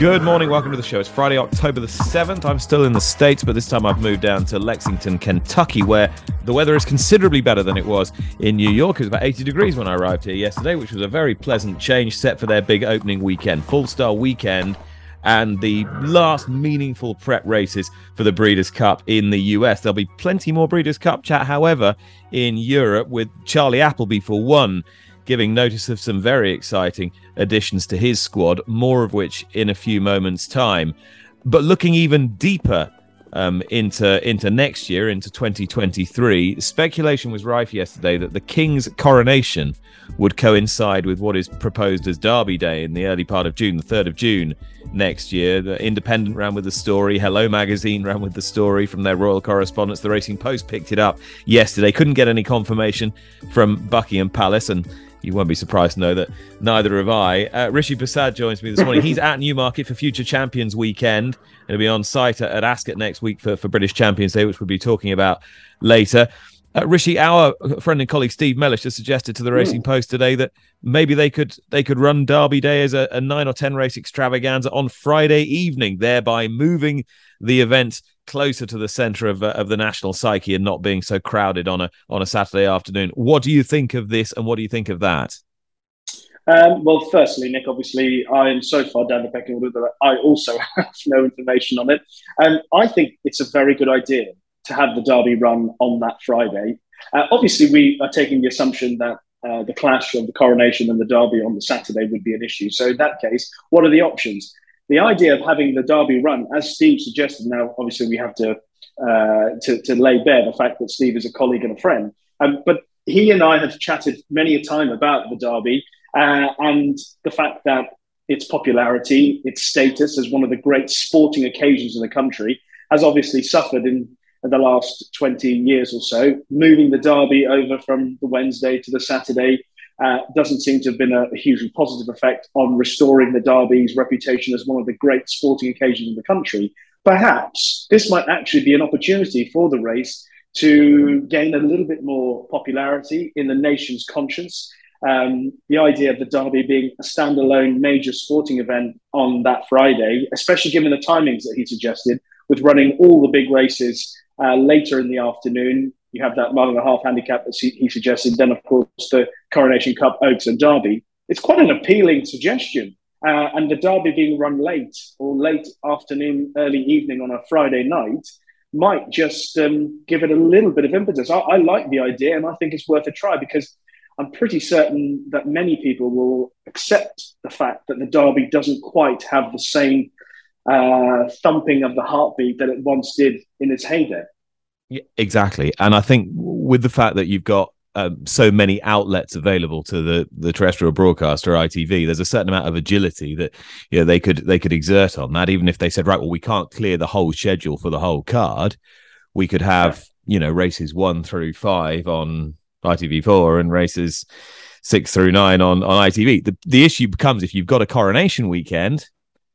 Good morning, welcome to the show. It's Friday, October the 7th. I'm still in the States, but this time I've moved down to Lexington, Kentucky, where the weather is considerably better than it was in New York. It was about 80 degrees when I arrived here yesterday, which was a very pleasant change set for their big opening weekend, Fall Star weekend, and the last meaningful prep races for the Breeders' Cup in the US. There'll be plenty more Breeders' Cup chat, however, in Europe, with Charlie Appleby for one giving notice of some very exciting additions to his squad, more of which in a few moments' time. But looking even deeper um, into into next year, into 2023, speculation was rife yesterday that the king's coronation would coincide with what is proposed as Derby Day in the early part of June, the 3rd of June next year. The Independent ran with the story, Hello Magazine ran with the story from their royal correspondents. The Racing Post picked it up yesterday. Couldn't get any confirmation from Buckingham Palace, and you won't be surprised to know that neither have I. Uh, Rishi Persad joins me this morning. He's at Newmarket for Future Champions Weekend. He'll be on site at, at Ascot next week for, for British Champions Day, which we'll be talking about later. Uh, Rishi, our friend and colleague Steve Mellish has suggested to the Racing Post today that maybe they could they could run Derby Day as a, a nine or ten race extravaganza on Friday evening, thereby moving the event closer to the center of, uh, of the national psyche and not being so crowded on a on a Saturday afternoon. What do you think of this, and what do you think of that? Um, well, firstly, Nick, obviously, I am so far down the pecking order that I also have no information on it. Um, I think it's a very good idea to have the Derby run on that Friday. Uh, obviously, we are taking the assumption that uh, the clash of the coronation and the Derby on the Saturday would be an issue. So, in that case, what are the options? The idea of having the Derby run, as Steve suggested, now obviously we have to uh, to, to, lay bare the fact that Steve is a colleague and a friend. Um, but he and I have chatted many a time about the Derby uh, and the fact that its popularity, its status as one of the great sporting occasions in the country, has obviously suffered in the last 20 years or so. Moving the Derby over from the Wednesday to the Saturday uh, doesn't seem to have been a, a, hugely positive effect on restoring the Derby's reputation as one of the great sporting occasions in the country. Perhaps this might actually be an opportunity for the race to gain a little bit more popularity in the nation's conscience. Um, the idea of the Derby being a standalone major sporting event on that Friday, especially given the timings that he suggested, with running all the big races uh, later in the afternoon, you have that mile and a half handicap that he suggested. Then, of course, the Coronation Cup, Oaks, and Derby. It's quite an appealing suggestion. Uh, and the Derby being run late or late afternoon, early evening on a Friday night might just um, give it a little bit of impetus. I, I like the idea and I think it's worth a try because I'm pretty certain that many people will accept the fact that the Derby doesn't quite have the same uh, thumping of the heartbeat that it once did in its heyday. Yeah, exactly. And I think with the fact that you've got um, so many outlets available to the the terrestrial broadcaster ITV, there's a certain amount of agility that you know they could they could exert on that. Even if they said, right, well, we can't clear the whole schedule for the whole card, we could have you know races one through five on ITV4 and races six through nine on on ITV. The the issue becomes if you've got a coronation weekend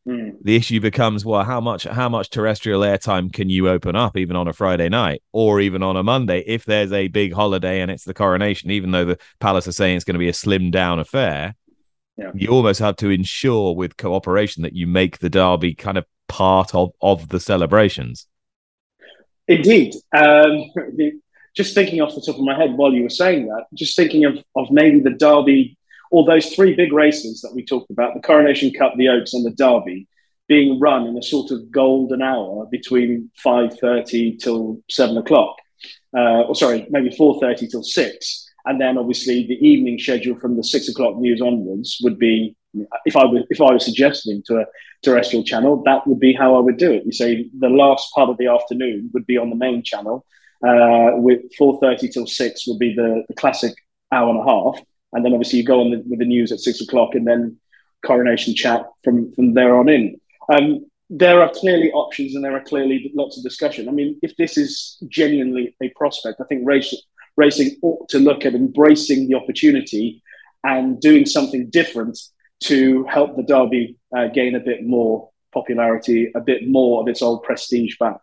Mm. The issue becomes well, how much how much terrestrial airtime can you open up even on a Friday night or even on a Monday if there's a big holiday and it's the coronation, even though the palace are saying it's going to be a slim down affair. Yeah. You almost have to ensure with cooperation that you make the derby kind of part of of the celebrations. Indeed. Um, just thinking off the top of my head while you were saying that, just thinking of, of maybe the derby all those three big races that we talked about the Coronation Cup, the Oaks, and the Derby being run in a sort of golden hour between 5.30 till 7 o'clock. Uh, or sorry, maybe 4.30 till 6. And then obviously the evening schedule from the 6 o'clock news onwards would be, if I, was, if I was suggesting to a terrestrial channel, that would be how I would do it. You say the last part of the afternoon would be on the main channel, uh, with 4.30 till 6 would be the, the classic hour and a half and then obviously you go on the, with the news at six o'clock, and then coronation chat from from there on in. Um, there are clearly options and there are clearly lots of discussion. I mean, if this is genuinely a prospect, I think racing, racing ought to look at embracing the opportunity and doing something different to help the Derby uh, gain a bit more popularity, a bit more of its old prestige back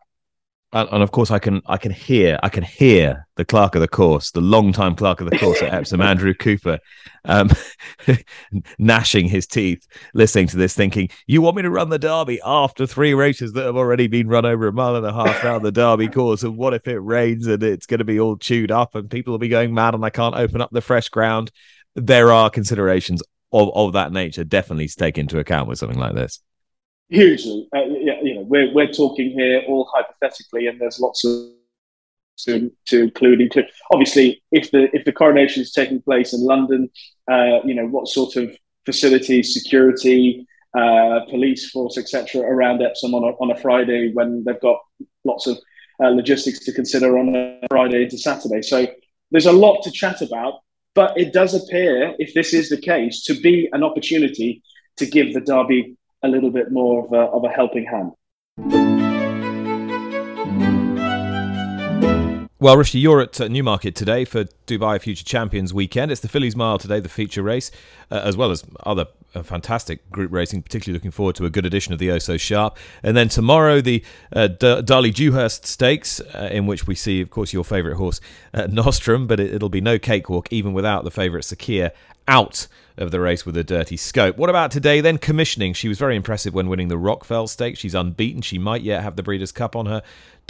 and, and, of course I can I can hear I can hear the clerk of the course, the long-time clerk of the course at Epsom, Andrew Cooper, um, gnashing his teeth, listening to this, thinking, "You want me to run the Derby after three races that have already been run over a mile and a half around the Derby course? And what if it rains and it's going to be all chewed up and people will be going mad and I can't open up the fresh ground?" There are considerations of, of that nature definitely to take into account with something like this hugely. Uh, yeah, we're we're talking here all hypothetically, and there's lots of to, to include, include obviously if the if the coronation is taking place in London, uh, you know what sort of facilities, security, uh, police force, etc., around Epsom on a, on a Friday when they've got lots of uh, logistics to consider on a Friday into Saturday. So there's a lot to chat about, but it does appear, if this is the case, to be an opportunity to give the Derby a little bit more of a, of a helping hand. Well, Rishi, you're at uh, Newmarket today for Dubai Future Champions weekend. It's the Fillies Mile today, the feature race, uh, as well as other uh, fantastic group racing. Particularly looking forward to a good edition of the Oh So Sharp. And then tomorrow, the uh, D- Darley Dewhurst Stakes, uh, in which we see, of course, your favourite horse, uh, Nostrum, but it, will be no cakewalk, even without the favourite Sakhir out of the race with a dirty scope. What about today then? Commissioning. She was very impressive when winning the Rockfel Stakes. She's unbeaten. She might yet have the Breeders' Cup on her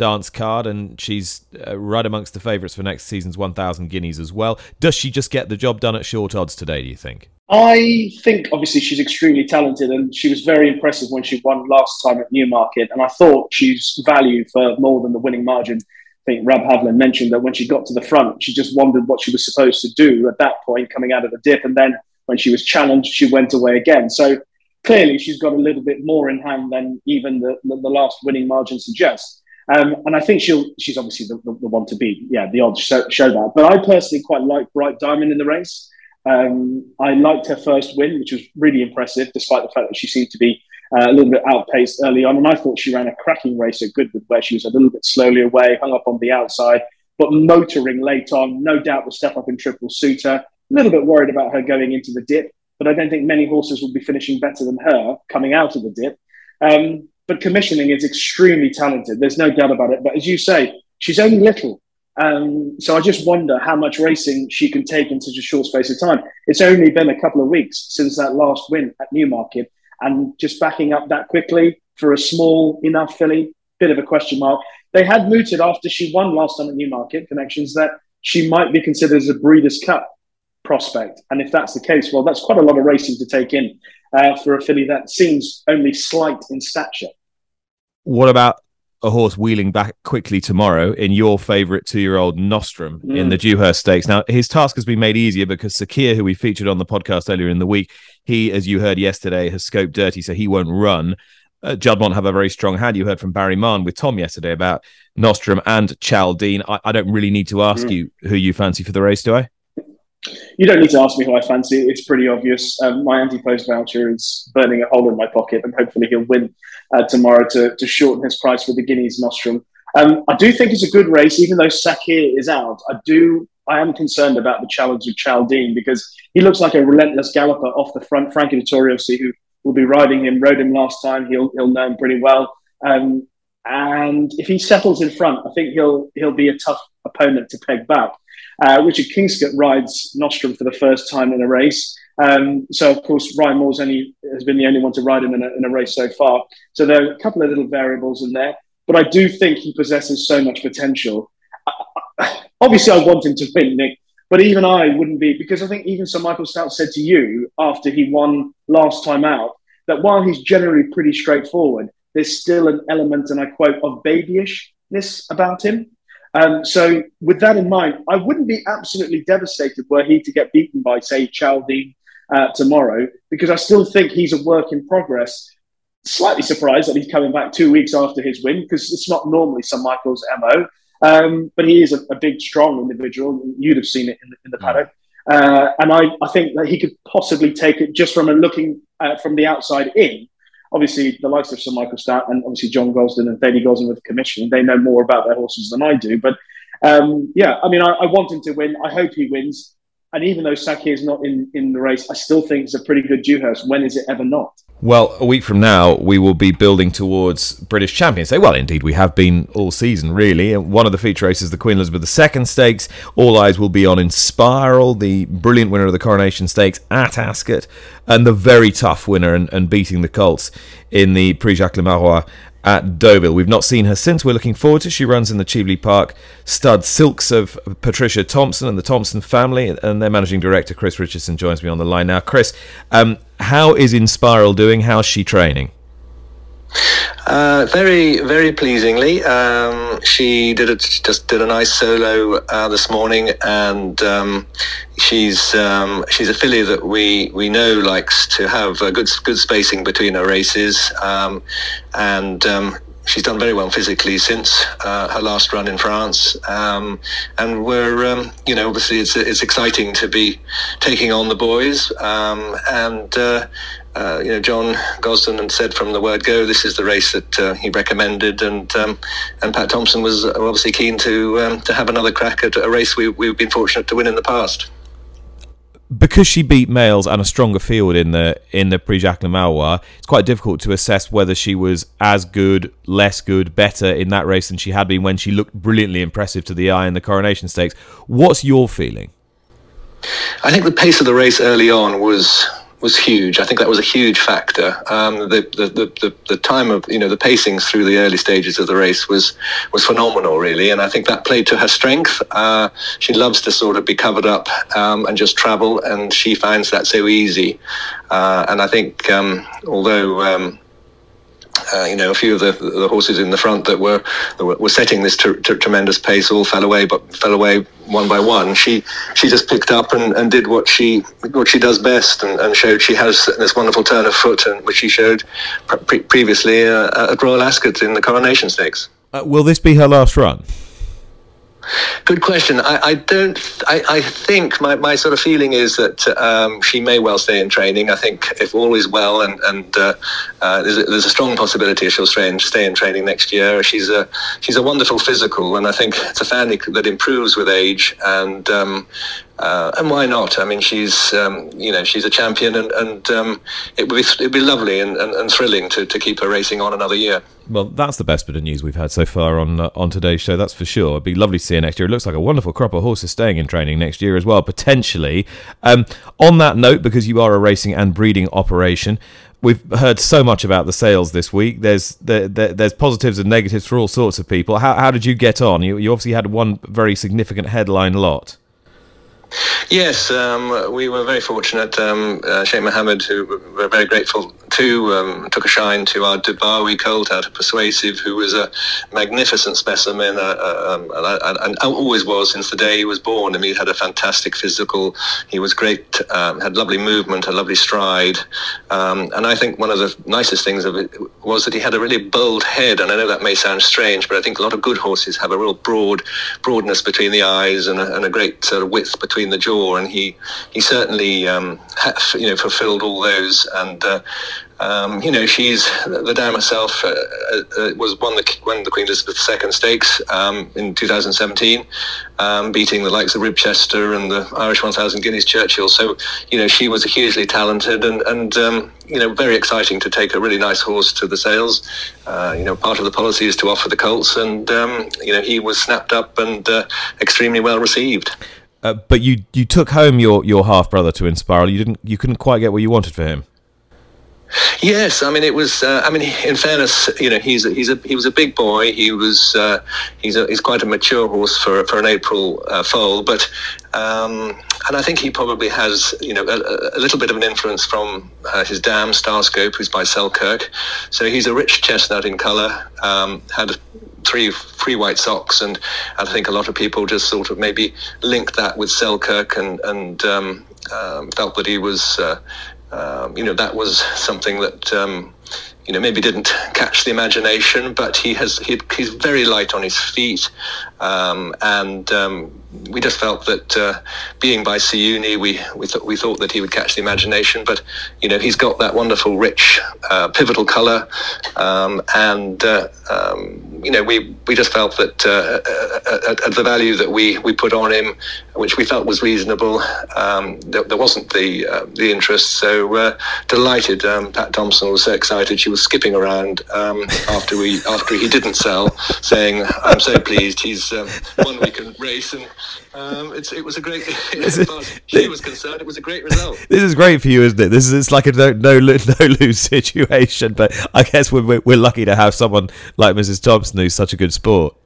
dance card, and she's uh, right amongst the favourites for next season's 1,000 guineas as well. Does she just get the job done at short odds today, do you think? I think obviously she's extremely talented and she was very impressive when she won last time at Newmarket. And I thought she's valued for more than the winning margin. I think Rab Havlin mentioned that when she got to the front, she just wondered what she was supposed to do at that point coming out of the dip. And then when she was challenged, she went away again. So clearly, she's got a little bit more in hand than even the, the, the last winning margin suggests. Um, and I think she'll she's obviously the, the, the, one to beat. Yeah, the odds show, show, that. But I personally quite like Bright Diamond in the race. Um, I liked her first win, which was really impressive, despite the fact that she seemed to be uh, a little bit outpaced early on. And I thought she ran a cracking race at Goodwood, where she was a little bit slowly away, hung up on the outside, but motoring late on. No doubt will step up in triple suitor a little bit worried about her going into the dip, but I don't think many horses will be finishing better than her coming out of the dip. Um, but commissioning is extremely talented. There's no doubt about it. But as you say, she's only little. Um, so I just wonder how much racing she can take in such a short space of time. It's only been a couple of weeks since that last win at Newmarket, and just backing up that quickly for a small enough filly, bit of a question mark. They had mooted after she won last time at Newmarket connections that she might be considered as a Breeders' Cup prospect. And if that's the case, well, that's quite a lot of racing to take in uh, for a filly that seems only slight in stature. What about a horse wheeling back quickly tomorrow in your favourite two-year-old Nostrum mm. in the Dewhurst Stakes. Now, his task has been made easier because Sakhir, who we featured on the podcast earlier in the week, he, as you heard yesterday, has scoped dirty, so he won't run. Uh, Juddmonte have a very strong hand. You heard from Barry Mahon with Tom yesterday about Nostrum and Chaldean. I, I don't really need to ask mm. you who you fancy for the race, do I? You don't need to ask me who I fancy. It's pretty obvious. Um, my anti-post voucher is burning a hole in my pocket, and hopefully he'll win uh, tomorrow to, to shorten his price for the Guineas Nostrum. Um, I do think it's a good race, even though Sakhir is out. I do. I am concerned about the challenge of Chaldean because he looks like a relentless galloper off the front. Frankie Dettori, who will be riding him, rode him last time. He'll he'll know him pretty well. Um, and if he settles in front, I think he'll he'll be a tough opponent to peg back. Uh, Richard Kingscote rides Nostrum for the first time in a race. Um, so, of course, Ryan Moore's only has been the only one to ride him in a, in a race so far. So there are a couple of little variables in there, but I do think he possesses so much potential. obviously, I want him to win, Nick, but even I wouldn't be because I think even Sir Michael Stoute said to you after he won last time out that while he's generally pretty straightforward, there's still an element, and I quote, of babyishness about him. Um, so, with that in mind, I wouldn't be absolutely devastated were he to get beaten by, say, Chaldean uh, tomorrow, because I still think he's a work in progress. Slightly surprised that he's coming back two weeks after his win, because it's not normally Sir Michael's MO. Um, but he is a, a, big, strong individual. You'd have seen it in the, in the paddock. Uh, and I, I think that he could possibly take it just from a looking uh, from the outside in. Obviously, the likes of Sir Michael Stoute and obviously John Gosden and Thady Gosden with the commission, they know more about their horses than I do. But um, yeah, I mean, I, I, want him to win. I hope he wins. And even though Sakhir is not in, in the race, I still think it's a pretty good Dewhurst. When is it ever not? Well, a week from now, we will be building towards British champions. Say, well, indeed, we have been all season, really. One of the feature races, the Queen Elizabeth II Stakes. All eyes will be on Inspiral, the brilliant winner of the Coronation Stakes at Ascot, and the very tough winner and, and beating the Colts in the Prix Jacques Le Marois at Deauville. We've not seen her since. We're looking forward to. She runs in the Cheveley Park stud silks of Patricia Thompson and the Thompson family, and their managing director Chris Richardson joins me on the line now. Chris, um, how is Inspiral doing? How's she training? Uh, very, very pleasingly. Um, she did a, just did a nice solo uh, this morning, and um, she's um, she's a filly that we we know likes to have good good spacing between her races, um, and um, she's done very well physically since uh, her last run in France, um, and we're um, you know obviously it's it's exciting to be taking on the boys, um, and uh, uh, you know, John Gosden had said from the word go, this is the race that uh, he recommended, and um, and Pat Thompson was obviously keen to um, to have another crack at a race we, we've been fortunate to win in the past. Because she beat males and a stronger field in the in the Prix Jacques Le Marois, it's quite difficult to assess whether she was as good, less good, better in that race than she had been when she looked brilliantly impressive to the eye in the Coronation Stakes. What's your feeling? I think the pace of the race early on was was huge. I think that was a huge factor. Um, the, the, the, the, time of you know the pacings through the early stages of the race was was phenomenal, really, and I think that played to her strength. Uh, she loves to sort of be covered up um, and just travel, and she finds that so easy. Uh, and I think um, although um, uh, you know, a few of the, the horses in the front that were that were, setting this tremendous pace all fell away, but fell away one by one. She she just picked up and, and did what she what she does best, and, and showed she has this wonderful turn of foot, and which she showed pre- previously uh, at Royal Ascot in the Coronation Stakes. Uh, will this be her last run? Good question. I, I don't. I, I, think my, my sort of feeling is that um, she may well stay in training. I think if all is well, and and uh, uh, there's, a, there's a strong possibility she'll stay in, stay in training next year. She's a she's a wonderful physical, and I think it's a family that improves with age. And um, uh, and why not? I mean, she's um, you know she's a champion, and, and um, it would be it'd be lovely and, and, and, thrilling to, to keep her racing on another year. Well, that's the best bit of news we've had so far on uh, on today's show. That's for sure. It'd be lovely to see her next year. It looks like a wonderful crop of horses staying in training next year as well, potentially. Um, on that note, because you are a racing and breeding operation, we've heard so much about the sales this week. There's there, there, there's positives and negatives for all sorts of people. How how did you get on? You you obviously had one very significant headline lot. Yes, um, we were very fortunate. Um, uh, Sheikh Mohammed, who we're very grateful to, um, took a shine to our Dubawi colt out of Persuasive, who was a magnificent specimen, uh, uh um, and always was since the day he was born. I mean, he had a fantastic physical. He was great, um, had lovely movement, a lovely stride, um, and I think one of the nicest things of it was that he had a really bold head. And I know that may sound strange, but I think a lot of good horses have a real broad broadness between the eyes and a, and a great sort of width between between the jaw, and he he certainly um, you know fulfilled all those. And uh, um, you know, she's the dam herself uh, uh, was won the won the Queen Elizabeth II Stakes um, in 2017, um, beating the likes of Ribchester and the Irish 1000 Guineas Churchill. So you know, she was hugely talented and and um, you know very exciting to take a really nice horse to the sales. Uh, you know, part of the policy is to offer the colts, and um, you know he was snapped up and uh, extremely well received. Uh, but you you took home your, your half brother to Inspiral. You didn't you couldn't quite get what you wanted for him. Yes, I mean it was. Uh, I mean, in fairness, you know, he's a, he's a he was a big boy. He was uh, he's a, he's quite a mature horse for for an April uh, foal, but um, and I think he probably has you know a, a little bit of an influence from uh, his dam Starscope, who's by Selkirk. So he's a rich chestnut in colour. Um, had three three white socks, and I think a lot of people just sort of maybe linked that with Selkirk and and um, um, felt that he was. Uh, um, you know that was something that um, you know, maybe didn't catch the imagination, but he has he, he's very light on his feet, um, and um, we just felt that uh, being by Siyouni, we we thought we thought that he would catch the imagination, but you know, he's got that wonderful, rich, uh, pivotal colour, and uh, you know, we, we just felt that uh, at, at, the value that we, we put on him, which we felt was reasonable, um, there, there, wasn't the uh, the interest. So uh, delighted. Um, Pat Thompson was so excited. She was skipping around um, after we after he didn't sell, saying, "I'm so pleased. He's um, one we can race." And um, it was a great. as far as she was concerned, it was a great result. This is great for you, isn't it? This is it's like a no no, no lose situation. But I guess we're we're lucky to have someone like Mrs. Thompson who's such a good sport.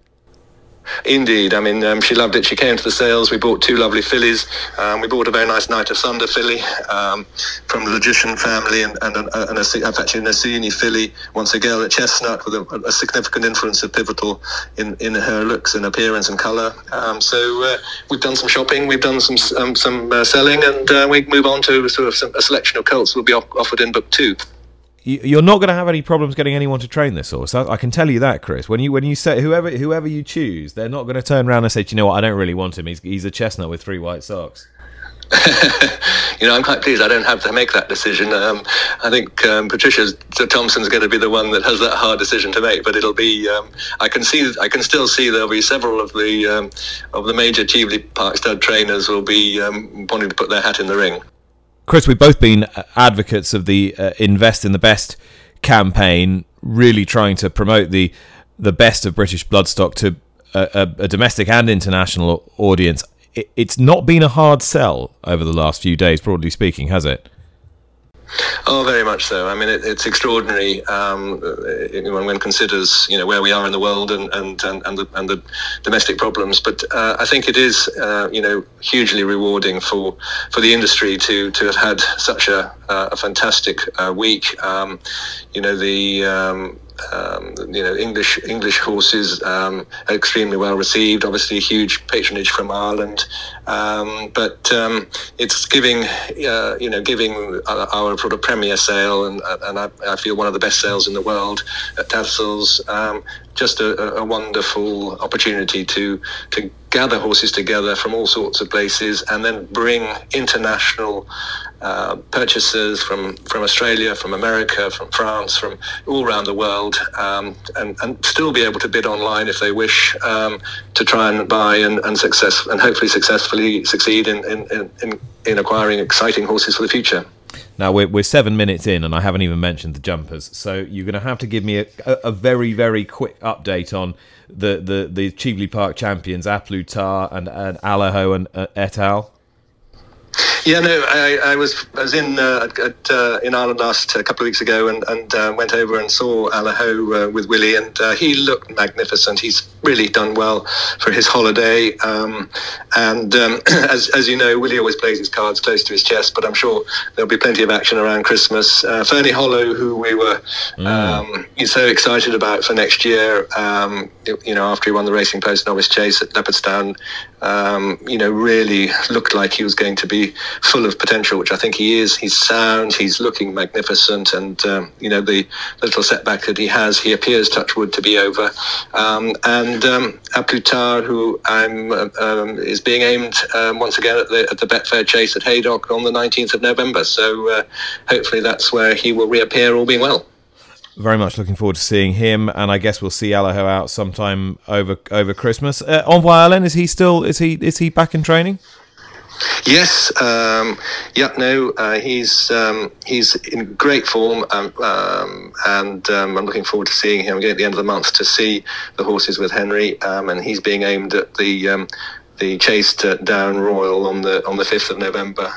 Indeed, I mean, um, she loved it. She came to the sales. We bought two lovely fillies. Um, we bought a very nice Night of Thunder filly um, from the Logician family, and, and, and, and a, actually an filly, once a girl at Chestnut with a, a, significant influence of Pivotal in, in her looks and appearance and colour. Um, so uh, we've done some shopping, we've done some um, some uh, selling, and uh, we move on to sort of some, a selection of colts will be offered in book two you're not going to have any problems getting anyone to train this horse. I, can tell you that, Chris. When you when you say whoever whoever you choose, they're not going to turn around and say, you know what, I don't really want him. He's he's a chestnut with three white socks. you know, I'm quite pleased I don't have to make that decision. Um, I think um, Patricia Thompson's going to be the one that has that hard decision to make. But it'll be. Um, I can see. I can still see there'll be several of the um, of the major Cheveley Park stud trainers will be um, wanting to put their hat in the ring. Chris, we've both been advocates of the uh, invest in the best campaign, really trying to promote the the best of British bloodstock to a, a, a domestic and international audience. It, it's not been a hard sell over the last few days, broadly speaking, has it? Oh, very much so. I mean, it, it's extraordinary um, when one considers, you know, where we are in the world and and and, and, the, and the domestic problems. But uh, I think it is, uh, you know, hugely rewarding for for the industry to to have had such a, a fantastic uh, week. Um, you know, the um, um, you know, English English horses um, extremely well received. Obviously, huge patronage from Ireland, um, but um, it's giving uh, you know giving our, our, sort of premier sale, and and I, I, feel one of the best sales in the world at Tattersalls. Um, just a, a, wonderful opportunity to to gather horses together from all sorts of places and then bring international uh, purchasers from, from Australia, from America, from France, from all around the world, um, and, and still be able to bid online if they wish um, to try and buy and, and success and hopefully successfully succeed in, in, in, in acquiring exciting horses for the future. Now we're, we're seven minutes in, and I haven't even mentioned the jumpers. So you're going to have to give me a, a, very very quick update on the the the Cheveley Park champions, A Plus and, and Allaho and uh, et al. Yeah, no, I, I was I was in uh, at, uh, in Ireland last a couple of weeks ago and, and uh, went over and saw Allaho uh, with Willie, and uh, he looked magnificent. He's really done well for his holiday, um, and um, as, as you know, Willie always plays his cards close to his chest. But I'm sure there'll be plenty of action around Christmas. Uh, Ferny Hollow, who we were mm. um, so excited about for next year, um, you know, after he won the Racing Post Novice Chase at Leopardstown, um, you know, really looked like he was going to be full of potential, which I think he is. He's sound, he's looking magnificent, and um, you know the little setback that he has, he appears, touch wood, to be over. Um, and um, A Plus Tard, who I'm, um, is being aimed um, once again at the, at the Betfair Chase at Haydock on the 19th of November. So uh, hopefully that's where he will reappear, all being well very much looking forward to seeing him, and I guess we'll see Allaho out sometime over over Christmas. Uh, Envoy Allen is he still is he is he back in training? Yes, um, yeah, no, uh, he's um, he's in great form, um, um and um, I'm looking forward to seeing him again at the end of the month to see the horses with Henry, um, and he's being aimed at the the chase to Down Royal on the on the fifth of November.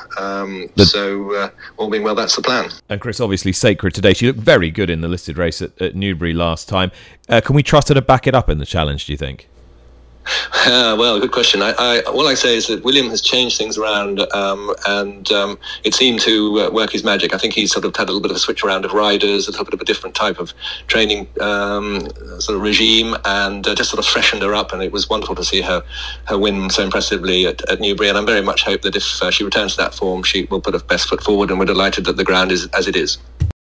The, so uh, all being well, that's the plan. And Chris, obviously, sacred today. She looked very good in the listed race at, at Newbury last time. Uh, can we trust her to back it up in the challenge? Do you think? Uh, well, good question. I, I, all I say is that William has changed things around, um, and um, it seemed to uh, work his magic. I think he's sort of had a little bit of a switch around of riders, a little bit of a different type of training um, sort of regime, and uh, just sort of freshened her up. And it was wonderful to see her her win so impressively at, at Newbury. And I'm very much hope that if uh, she returns to that form, she will put her best foot forward. And we're delighted that the ground is as it is.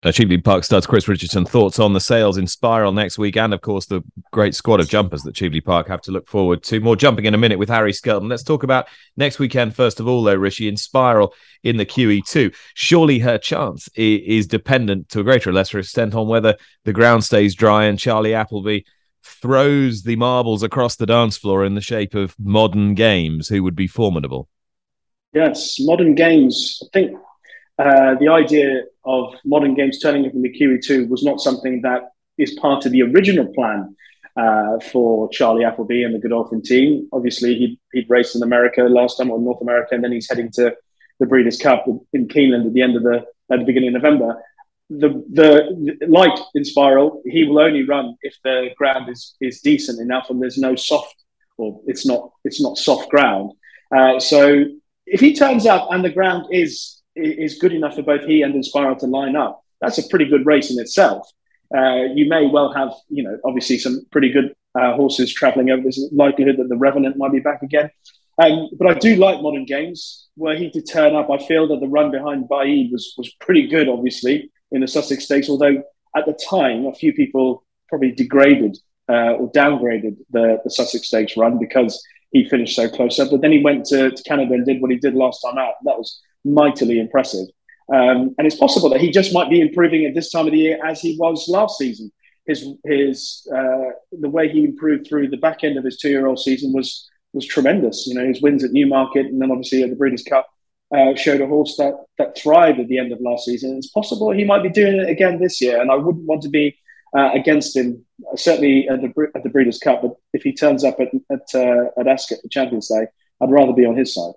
Uh, Cheveley Park studs Chris Richardson thoughts on the sales Inspiral next week, and of course the great squad of jumpers that Cheveley Park have to look forward to. More jumping in a minute with Harry Skelton. Let's talk about next weekend first of all, though. Rishi Inspiral in the QE2. Surely her chance is dependent to a greater or lesser extent on whether the ground stays dry and Charlie Appleby throws the marbles across the dance floor in the shape of modern games, who would be formidable. Yes, modern games. I think uh, the idea of modern games turning up in the QE2 was not something that is part of the original plan uh, for Charlie Appleby and the Godolphin team. Obviously, he'd, he'd raced in America last time or North America, and then he's heading to the Breeders' Cup in Keeneland at the end of the at the beginning of November. The, the, like Inspiral, he will only run if the ground is is decent enough and there's no soft or it's not it's not soft ground. Uh, so if he turns up and the ground is is good enough for both he and Inspiral to line up, that's a pretty good race in itself. Uh, you may well have, you know, obviously some pretty good uh, horses travelling over. There's likelihood that the Revenant might be back again. Um, but I do like modern games. Were he to turn up, I feel that the run behind Baaeed was was pretty good, obviously, in the Sussex Stakes. Although at the time, a few people probably degraded uh, or downgraded the, the Sussex Stakes run because he finished so close up. But then he went to, to Canada and did what he did last time out. That was mightily impressive. Um, and it's possible that he just might be improving at this time of the year as he was last season. His his uh, the way he improved through the back end of his two year old season was was tremendous. You know, his wins at Newmarket and then obviously at the Breeders' Cup uh, showed a horse that that thrived at the end of last season. It's possible he might be doing it again this year, and I wouldn't want to be uh, against him certainly at the at the Breeders' Cup. But if he turns up at at, uh, at Ascot for Champions Day, I'd rather be on his side.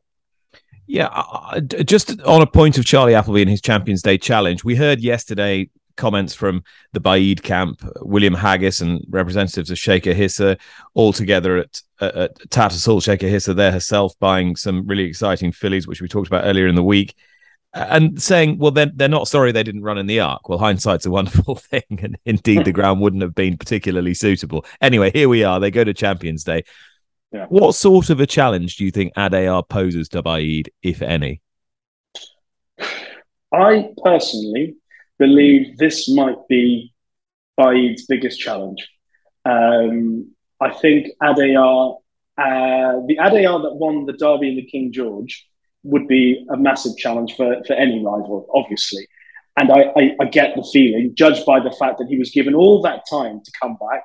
Yeah, uh, just on a point of Charlie Appleby and his Champions Day challenge, we heard yesterday comments from the Baaeed camp, William Haggas, and representatives of Sheikha Hissa, all together at, at Tattersall. Sheikha Hissa there herself buying some really exciting fillies, which we talked about earlier in the week, and saying, well, they're, they're not sorry they didn't run in the arc. Well, hindsight's a wonderful thing, and indeed the ground wouldn't have been particularly suitable. Anyway, here we are. They go to Champions Day. Yeah. What sort of a challenge do you think Adayar poses to Baaeed, if any? I personally believe this might be Baaeed's biggest challenge. Um, I think Adayar, uh, the Adayar that won the Derby and the King George, would be a massive challenge for, for any rival, obviously. And I, I, I get the feeling, judged by the fact that he was given all that time to come back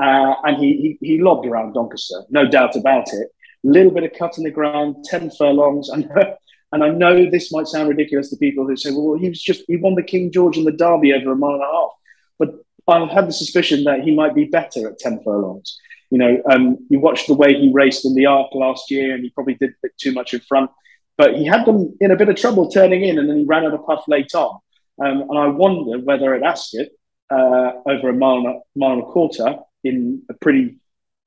uh, and he, he, he lobbed around Doncaster, no doubt about it. A little bit of cut in the ground, 10 furlongs. And, and I know this might sound ridiculous to people who say, well, he was just, he won the King George and the Derby over a mile and a half. But I had the suspicion that he might be better at 10 furlongs. You know, um, you watched the way he raced in the Arc last year, and he probably did a bit too much in front. But he had them in a bit of trouble turning in, and then he ran out of puff late on. Um, and I wonder whether at Ascot, uh, over a mile and a, mile and a quarter, in a pretty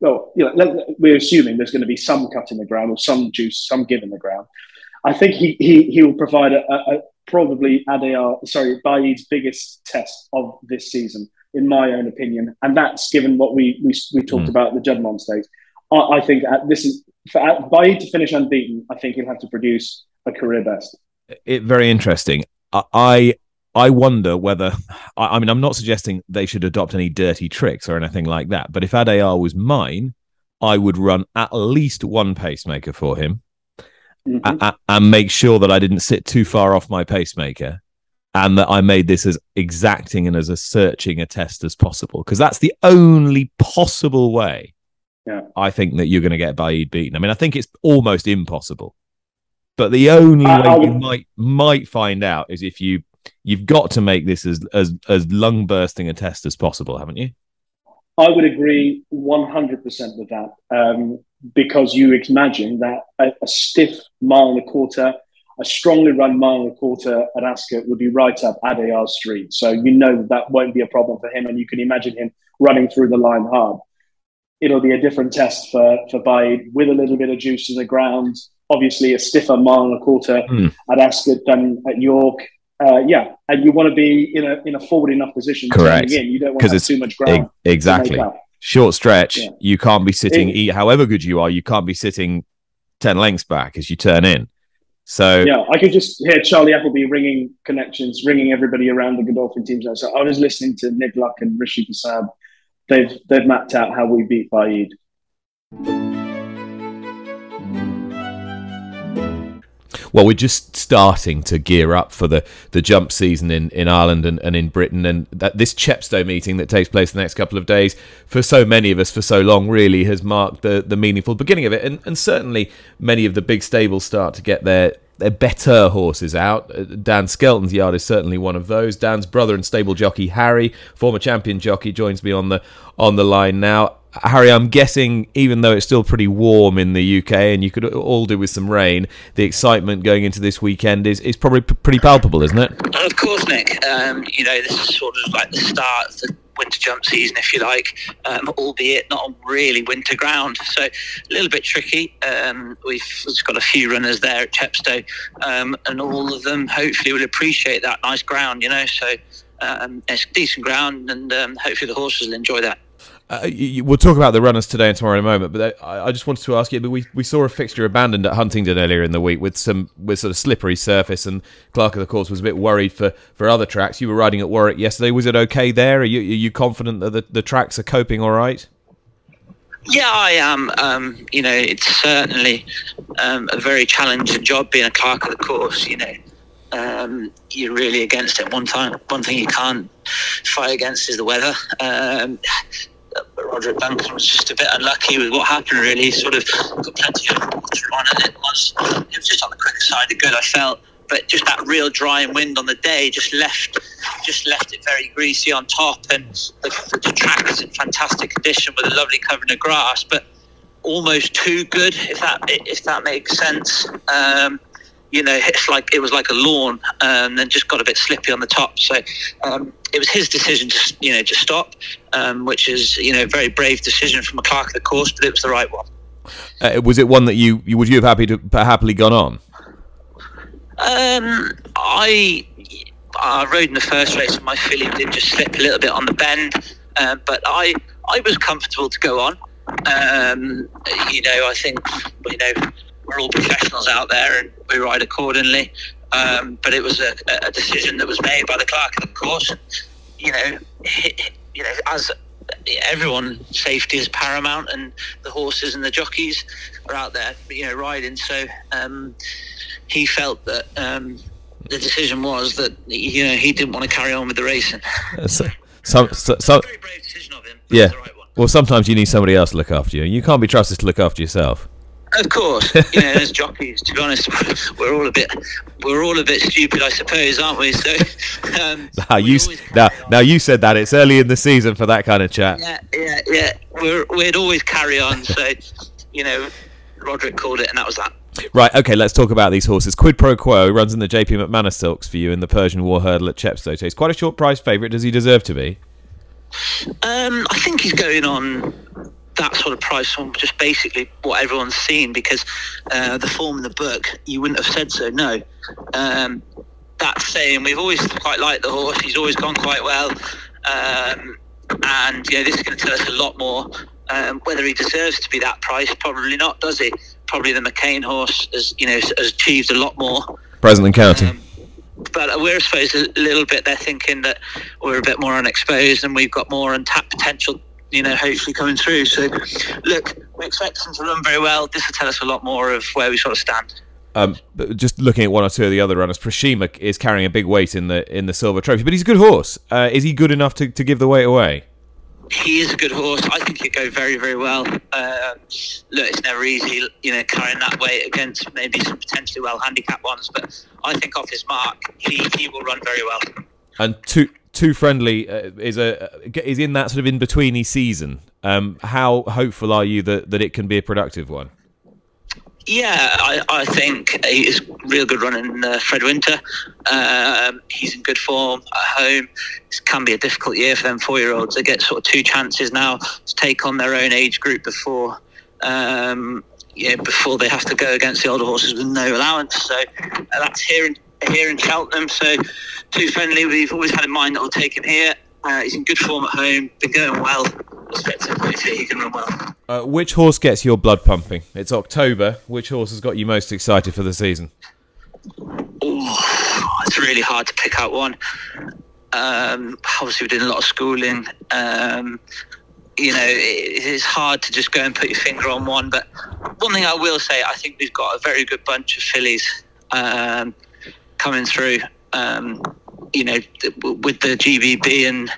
well, you know, we're assuming there's going to be some cut in the ground or some juice, some give in the ground. I think he he he will provide a, a, a probably Adayar, sorry, Baaeed's biggest test of this season, in my own opinion, and that's given what we we, we talked mm. about the Juddmonte Stakes. I, I think this is for Baaeed to finish unbeaten. I think he'll have to produce a career best. It very interesting. I I wonder whether I, I, mean I'm not suggesting they should adopt any dirty tricks or anything like that. But if Adayar was mine, I would run at least one pacemaker for him, mm-hmm. a, and make sure that I didn't sit too far off my pacemaker, and that I made this as exacting and as a searching a test as possible. Because that's the only possible way. Yeah. I think that you're going to get Baaeed beaten. I mean, I think it's almost impossible. But the only uh, way you might might find out is if you you've got to make this as as as lung bursting a test as possible, haven't you? I would agree 100% with that um, because you imagine that a, a, stiff mile and a quarter, a strongly run mile and a quarter at Ascot would be right up Adayar Street. So you know that, that won't be a problem for him, and you can imagine him running through the line hard. It'll be a different test for for Baaeed with a little bit of juice in the ground. Obviously, a stiffer mile and a quarter mm. at Ascot than at York uh, yeah, and you want to be in a in a forward enough position. Correct. In. You don't want to have too much ground. E- exactly. Short stretch. Yeah. You can't be sitting. It, however good you are, you can't be sitting ten lengths back as you turn in. So yeah, I could just hear Charlie Appleby ringing connections, ringing everybody around the Godolphin teams. So I was listening to Nick Luck and Rishi Persad. They've they've mapped out how we beat Baaeed. Well, we're just starting to gear up for the, the jump season in, in Ireland and, and in Britain. And that this Chepstow meeting that takes place the next couple of days, for so many of us for so long, really has marked the, the meaningful beginning of it. And, and certainly many of the big stables start to get their, better horses out. Uh, Dan Skelton's yard is certainly one of those. Dan's brother and stable jockey Harry, former champion jockey, joins me on the on the line now. Harry, I'm guessing, even though it's still pretty warm in the UK and you could all do with some rain, the excitement going into this weekend is, is probably p- pretty palpable, isn't it? Of course, Nick. Um, you know, this is sort of like the start of the winter jump season, if you like, um, albeit not on really winter ground. So a little bit tricky. Um, we've got a few runners there at Chepstow, um, and all of them hopefully will appreciate that nice ground, you know. So um, it's decent ground, and um, hopefully the horses will enjoy that. Uh, you, we'll talk about the runners today and tomorrow in a moment, but I, I just wanted to ask you. But We we saw a fixture abandoned at Huntingdon earlier in the week with some with sort of slippery surface, and Clark of the course was a bit worried for, for other tracks. You were riding at Warwick yesterday. Was it okay there? Are you are you confident that the, the tracks are coping all right? Yeah, I am. Um, you know, it's certainly um, a very challenging job being a clerk of the course. You know, um, you're really against it. One time, one thing you can't fight against is the weather. Um, Roderick Duncan was just a bit unlucky with what happened. Really, he sort of got plenty of water on, and it was it was just on the quicker side of good. I felt, but just that real dry and wind on the day just left just left it very greasy on top, and the, the track was in fantastic condition with a lovely covering of grass, but almost too good, if that if that makes sense. Um, you know, it's like it was like a lawn, and then just got a bit slippy on the top. So um, it was his decision to you know to stop, um, which is you know a very brave decision from a clerk of the course, but it was the right one. Uh, was it one that you, you would you have happy to happily gone on? Um, I I rode in the first race, and my filly did just slip a little bit on the bend, uh, but I I was comfortable to go on. Um, you know, I think you know we're all professionals out there, and we ride accordingly. Um, but it was a, a, decision that was made by the clerk of the course. You know, you know, as everyone, safety is paramount, and the horses and the jockeys are out there, you know, riding. So um, he felt that um, the decision was that you know he didn't want to carry on with the racing. so, so, so, so very brave decision of him. Yeah. Right well, sometimes you need somebody else to look after you. You can't be trusted to look after yourself. Of course, you know, as jockeys, to be honest, we're all a bit, we're all a bit stupid, I suppose, aren't we? So, um, now you now, now you said that it's early in the season for that kind of chat. Yeah, yeah, yeah. We're, we'd always carry on. So, you know, Roderick called it, and that was that. Right, okay, let's talk about these horses. Quid Pro Quo runs in the JP McManus Silks for you in the Persian War Hurdle at Chepstow. So he's quite a short price favourite. Does he deserve to be? Um, I think he's going on that sort of price on just basically what everyone's seen because uh, the form in the book, you wouldn't have said so, no. Um, that saying, we've always quite liked the horse. He's always gone quite well. Um, and, you know, this is going to tell us a lot more. Um, whether he deserves to be that price, probably not, does he? Probably the McCain horse has, you know, has achieved a lot more. Present and counting um, but we're I suppose a little bit they're thinking that we're a bit more unexposed and we've got more untapped potential you know, hopefully coming through. So, look, we expect them to run very well. This will tell us a lot more of where we sort of stand. Um, just looking at one or two of the other runners, Proschema is carrying a big weight in the in the silver trophy, but he's a good horse. Uh, is he good enough to, to give the weight away? He is a good horse. I think he'd go very, very well. Uh, look, it's never easy, you know, carrying that weight against maybe some potentially well handicapped ones, but I think off his mark, he, he will run very well. And two too friendly uh, is a is in that sort of in betweeny season. Um, how hopeful are you that, that it can be a productive one? Yeah, I, I think he's real good running uh, Fred Winter. Um, he's in good form at home. It can be a difficult year for them four year olds. They get sort of two chances now to take on their own age group before. Um, yeah, before they have to go against the older horses with no allowance. So uh, that's here in here in Cheltenham. So too friendly. We've always had in mind that we'll take him here. Uh, he's in good form at home. Been going well. Expect him. He can run well. Uh, which horse gets your blood pumping? It's October. Which horse has got you most excited for the season? Ooh, it's really hard to pick out one. Um, obviously, we're doing a lot of schooling. Um, you know, it, it's hard to just go and put your finger on one. But one thing I will say, I think we've got a very good bunch of fillies um, coming through. Um, you know, with the GBB and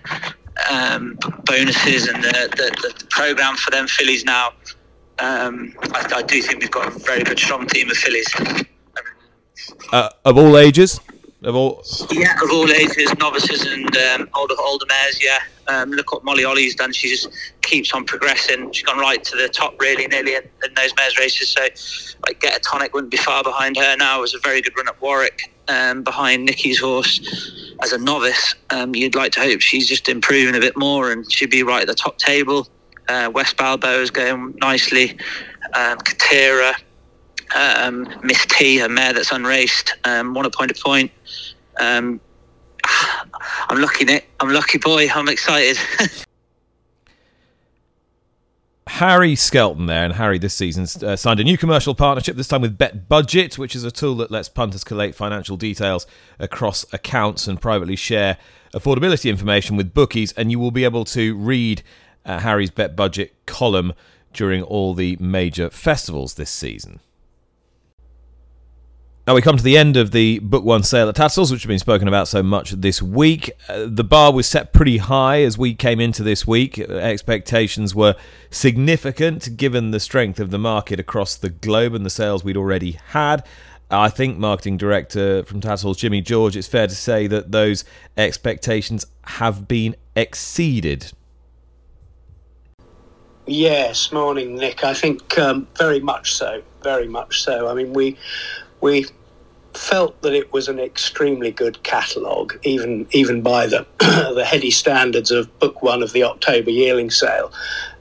um, bonuses and the, the, the, program for them fillies now. Um, I, I, do think we've got a very good, strong team of fillies. Uh, of all ages? Of all, yeah, of all ages, novices and um, older older mares. Yeah, um, look what Molly Ollie's done. She just keeps on progressing. She's gone right to the top, really, nearly in, in those mares races. So, like, Get a Tonic wouldn't be far behind her now. It was a very good run at Warwick, um, behind Nikki's horse. As a novice, um, you'd like to hope she's just improving a bit more, and she'd be right at the top table. Uh, West Balboa is going nicely. Um, Katira, um, Miss T, a mare that's unraced, um, won a point to point. Um, I'm lucky, Nick. I'm lucky boy. I'm excited. Harry Skelton there, and Harry this season uh, signed a new commercial partnership, this time with Bet Budget, which is a tool that lets punters collate financial details across accounts and privately share affordability information with bookies. And you will be able to read uh, Harry's Bet Budget column during all the major festivals this season. Now we come to the end of the book one sale at Tattersalls, which has been spoken about so much this week. Uh, the bar was set pretty high as we came into this week. Expectations were significant given the strength of the market across the globe and the sales we'd already had. I think marketing director from Tattersalls, Jimmy George, it's fair to say that those expectations have been exceeded. Yes, morning, Nick. I think um, very much so. Very much so. I mean, we we felt that it was an extremely good catalogue, even even by the the heady standards of Book One of the October yearling sale,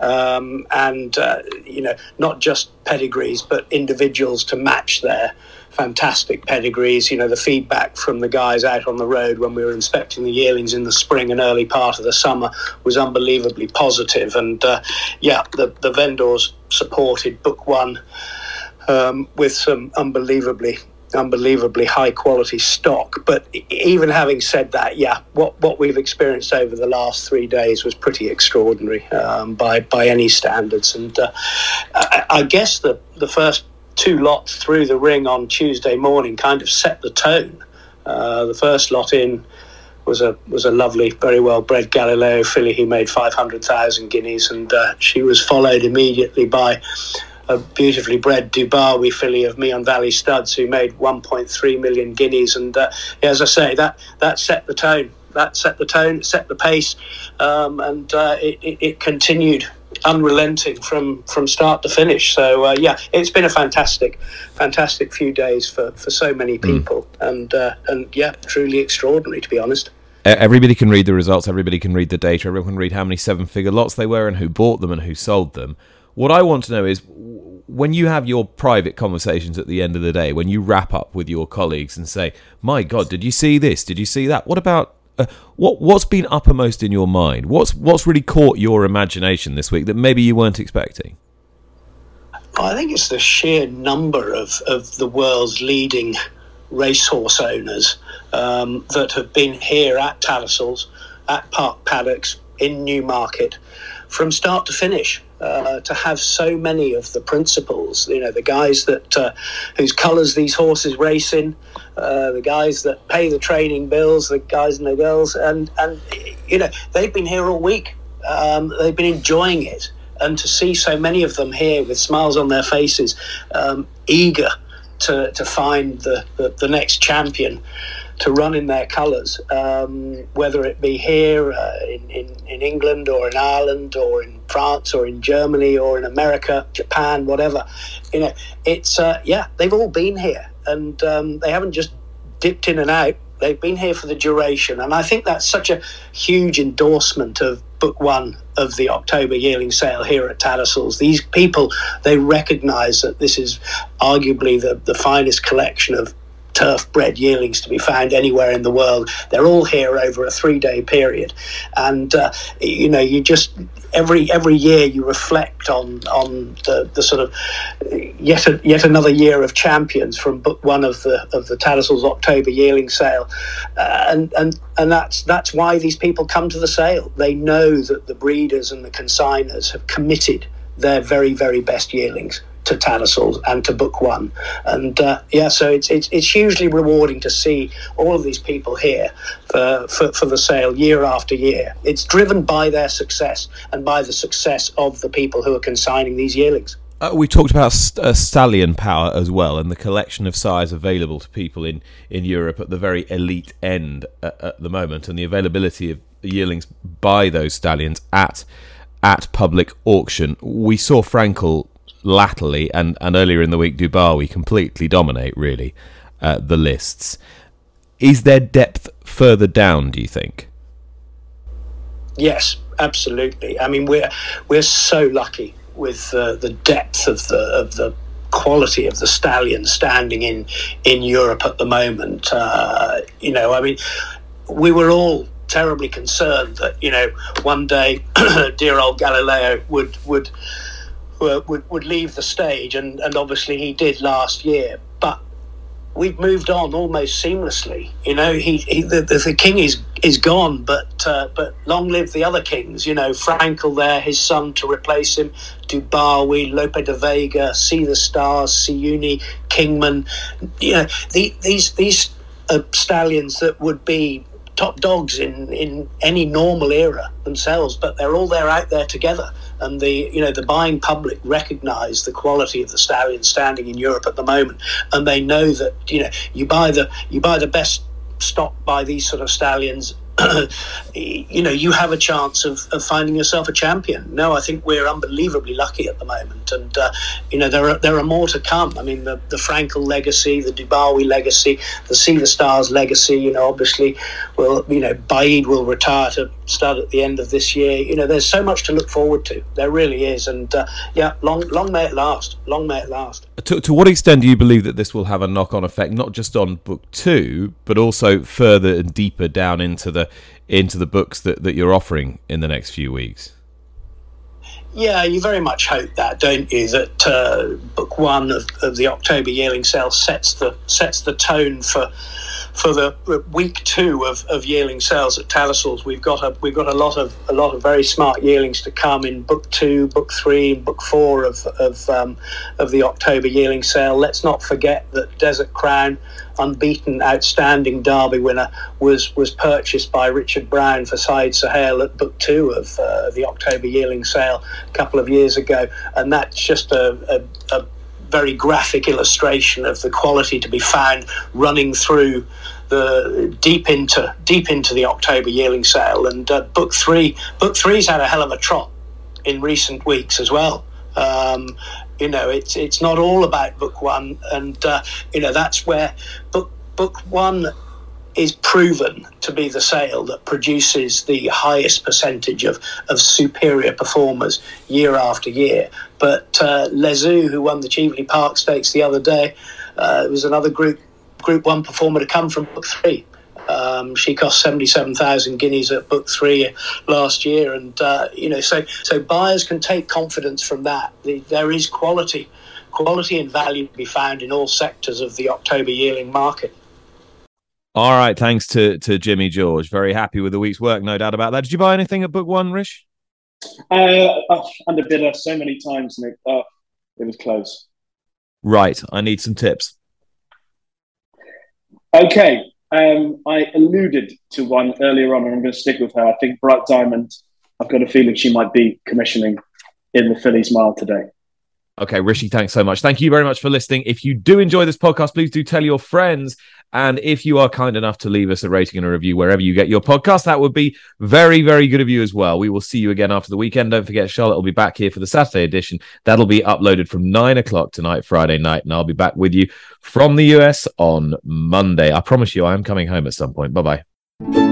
um, and uh, you know not just pedigrees but individuals to match their fantastic pedigrees. You know the feedback from the guys out on the road when we were inspecting the yearlings in the spring and early part of the summer was unbelievably positive, and uh, yeah, the the vendors supported Book One um, with some unbelievably unbelievably high quality stock. But even having said that, yeah, what, what we've experienced over the last three days was pretty extraordinary um, by by any standards. And uh, I, I, guess the the first two lots through the ring on Tuesday morning kind of set the tone. Uh, the first lot in was a was a lovely, very well bred Galileo filly who made five hundred thousand guineas, and uh, she was followed immediately by a beautifully bred Dubawi filly of Meon Valley Studs who made 1.3 million guineas. And uh, as I say, that that set the tone. That set the tone, set the pace, um, and uh, it, it, it, continued unrelenting from from start to finish. So uh, yeah, it's been a fantastic, fantastic few days for, for so many hmm. people, mm. and uh, and yeah, truly extraordinary to be honest. Everybody can read the results. Everybody can read the data. Everyone can read how many seven-figure lots they were and who bought them and who sold them. What I want to know is when you have your private conversations at the end of the day, when you wrap up with your colleagues and say, "My God, did you see this? Did you see that?" What about uh, what what's been uppermost in your mind? What's what's really caught your imagination this week that maybe you weren't expecting? I think it's the sheer number of, of the world's leading racehorse owners um, that have been here at Tattersalls, at Park Paddocks, in Newmarket, from start to finish. Uh, to have so many of the principals, you know, the guys that uh, whose colours these horses race in, uh, the guys that pay the training bills, the guys and the girls, and and you know they've been here all week. Um, they've been enjoying it, and to see so many of them here with smiles on their faces, um, eager to, to find the, the, the next champion to run in their colours, um, whether it be here uh, in, in, in, England or in Ireland or in France or in Germany or in America, Japan, whatever. You know, it's uh, yeah, they've all been here, and um, they haven't just dipped in and out. They've been here for the duration, and I think that's such a huge endorsement of book one of the October yearling sale here at Tattersalls. These people they recognise that this is arguably the, the finest collection of turf bred yearlings to be found anywhere in the world. They're all here over a three day period. And, uh, you know, you just, every every year you reflect on on the, the sort of yet a, yet another year of champions from book one of the of the Tattersalls October yearling sale, uh, and and and that's that's why these people come to the sale. They know that the breeders and the consigners have committed their very very best yearlings to Tattersalls and to Book One, and uh, yeah, so it's, it's it's hugely rewarding to see all of these people here for, for for the sale year after year. It's driven by their success and by the success of the people who are consigning these yearlings. Uh, we talked about st- uh, stallion power as well, and the collection of sires available to people in, in Europe at the very elite end at, at the moment, and the availability of yearlings by those stallions at at public auction. We saw Frankel latterly and, and earlier in the week Dubawi completely dominate really uh, the lists. Is there depth further down? Do you think? Yes, absolutely. I mean, we're we're so lucky with uh, the depth of the of the quality of the stallion standing in in Europe at the moment. Uh, you know, I mean, we were all terribly concerned that you know one day dear old Galileo would would would, would leave the stage, and, and obviously he did last year. But we've moved on almost seamlessly. You know, he, he the, the, king is is gone, but uh, but long live the other kings. You know, Frankel there, his son to replace him, Dubawi, Lope de Vega, Sea the Stars, Siyouni, Kingman. You know, the, these these stallions that would be top dogs in, in any normal era themselves, but they're all there out there together. And the you know the buying public recognise the quality of the stallion standing in Europe at the moment, and they know that you know you buy the you buy the best stock by these sort of stallions you know, you have a chance of, of finding yourself a champion. No, I think we're unbelievably lucky at the moment, and uh, you know there are there are more to come. I mean, the the Frankel legacy, the Dubawi legacy, the Sea the Stars legacy. You know, obviously, will you know, Baaeed will retire to start at the end of this year. You know, there's so much to look forward to. There really is, and uh, yeah, long long may it last. Long may it last. To, to what extent do you believe that this will have a knock on effect, not just on book two, but also further and deeper down into the into the books that, that you're offering in the next few weeks? Yeah, you very much hope that, don't you? That uh, book one of, of the October yearling sale sets the sets the tone for for the week two of, of yearling sales at Tattersalls. We've got a we've got a lot of a lot of very smart yearlings to come in book two, book three, book four of of um, of the October yearling sale. Let's not forget that Desert Crown unbeaten, outstanding Derby winner, was was purchased by Richard Brown for Saeed Suhail at book two of uh, the October yearling sale a couple of years ago, and that's just a, a, a very graphic illustration of the quality to be found running through the deep into deep into the October yearling sale. And uh, book three, book three's had a hell of a trot in recent weeks as well. Um, you know, it's it's not all about book one, and uh, you know that's where book book one is proven to be the sale that produces the highest percentage of, of superior performers year after year. But uh, Lezoo, who won the Cheveley Park Stakes the other day, uh, was another group Group One performer to come from Book Three. Um, she cost seventy-seven thousand guineas at Book Three last year, and uh, you know, so so buyers can take confidence from that. The, there is quality, quality and value to be found in all sectors of the October yearling market. All right, thanks to to Jimmy George. Very happy with the week's work, no doubt about that. Did you buy anything at Book One, Rish? Uh, oh, underbidder so many times, Nick. Oh, it was close. Right, I need some tips. Okay, um, I alluded to one earlier on, and I'm going to stick with her. I think Bright Diamond. I've got a feeling she might be commissioning in the Fillies' Mile today. Okay, Rishi, thanks so much. Thank you very much for listening. If you do enjoy this podcast, please do tell your friends. And if you are kind enough to leave us a rating and a review wherever you get your podcast, that would be very, very good of you as well. We will see you again after the weekend. Don't forget, Charlotte will be back here for the Saturday edition. That'll be uploaded from nine o'clock tonight, Friday night. And I'll be back with you from the US on Monday. I promise you, I am coming home at some point. Bye bye.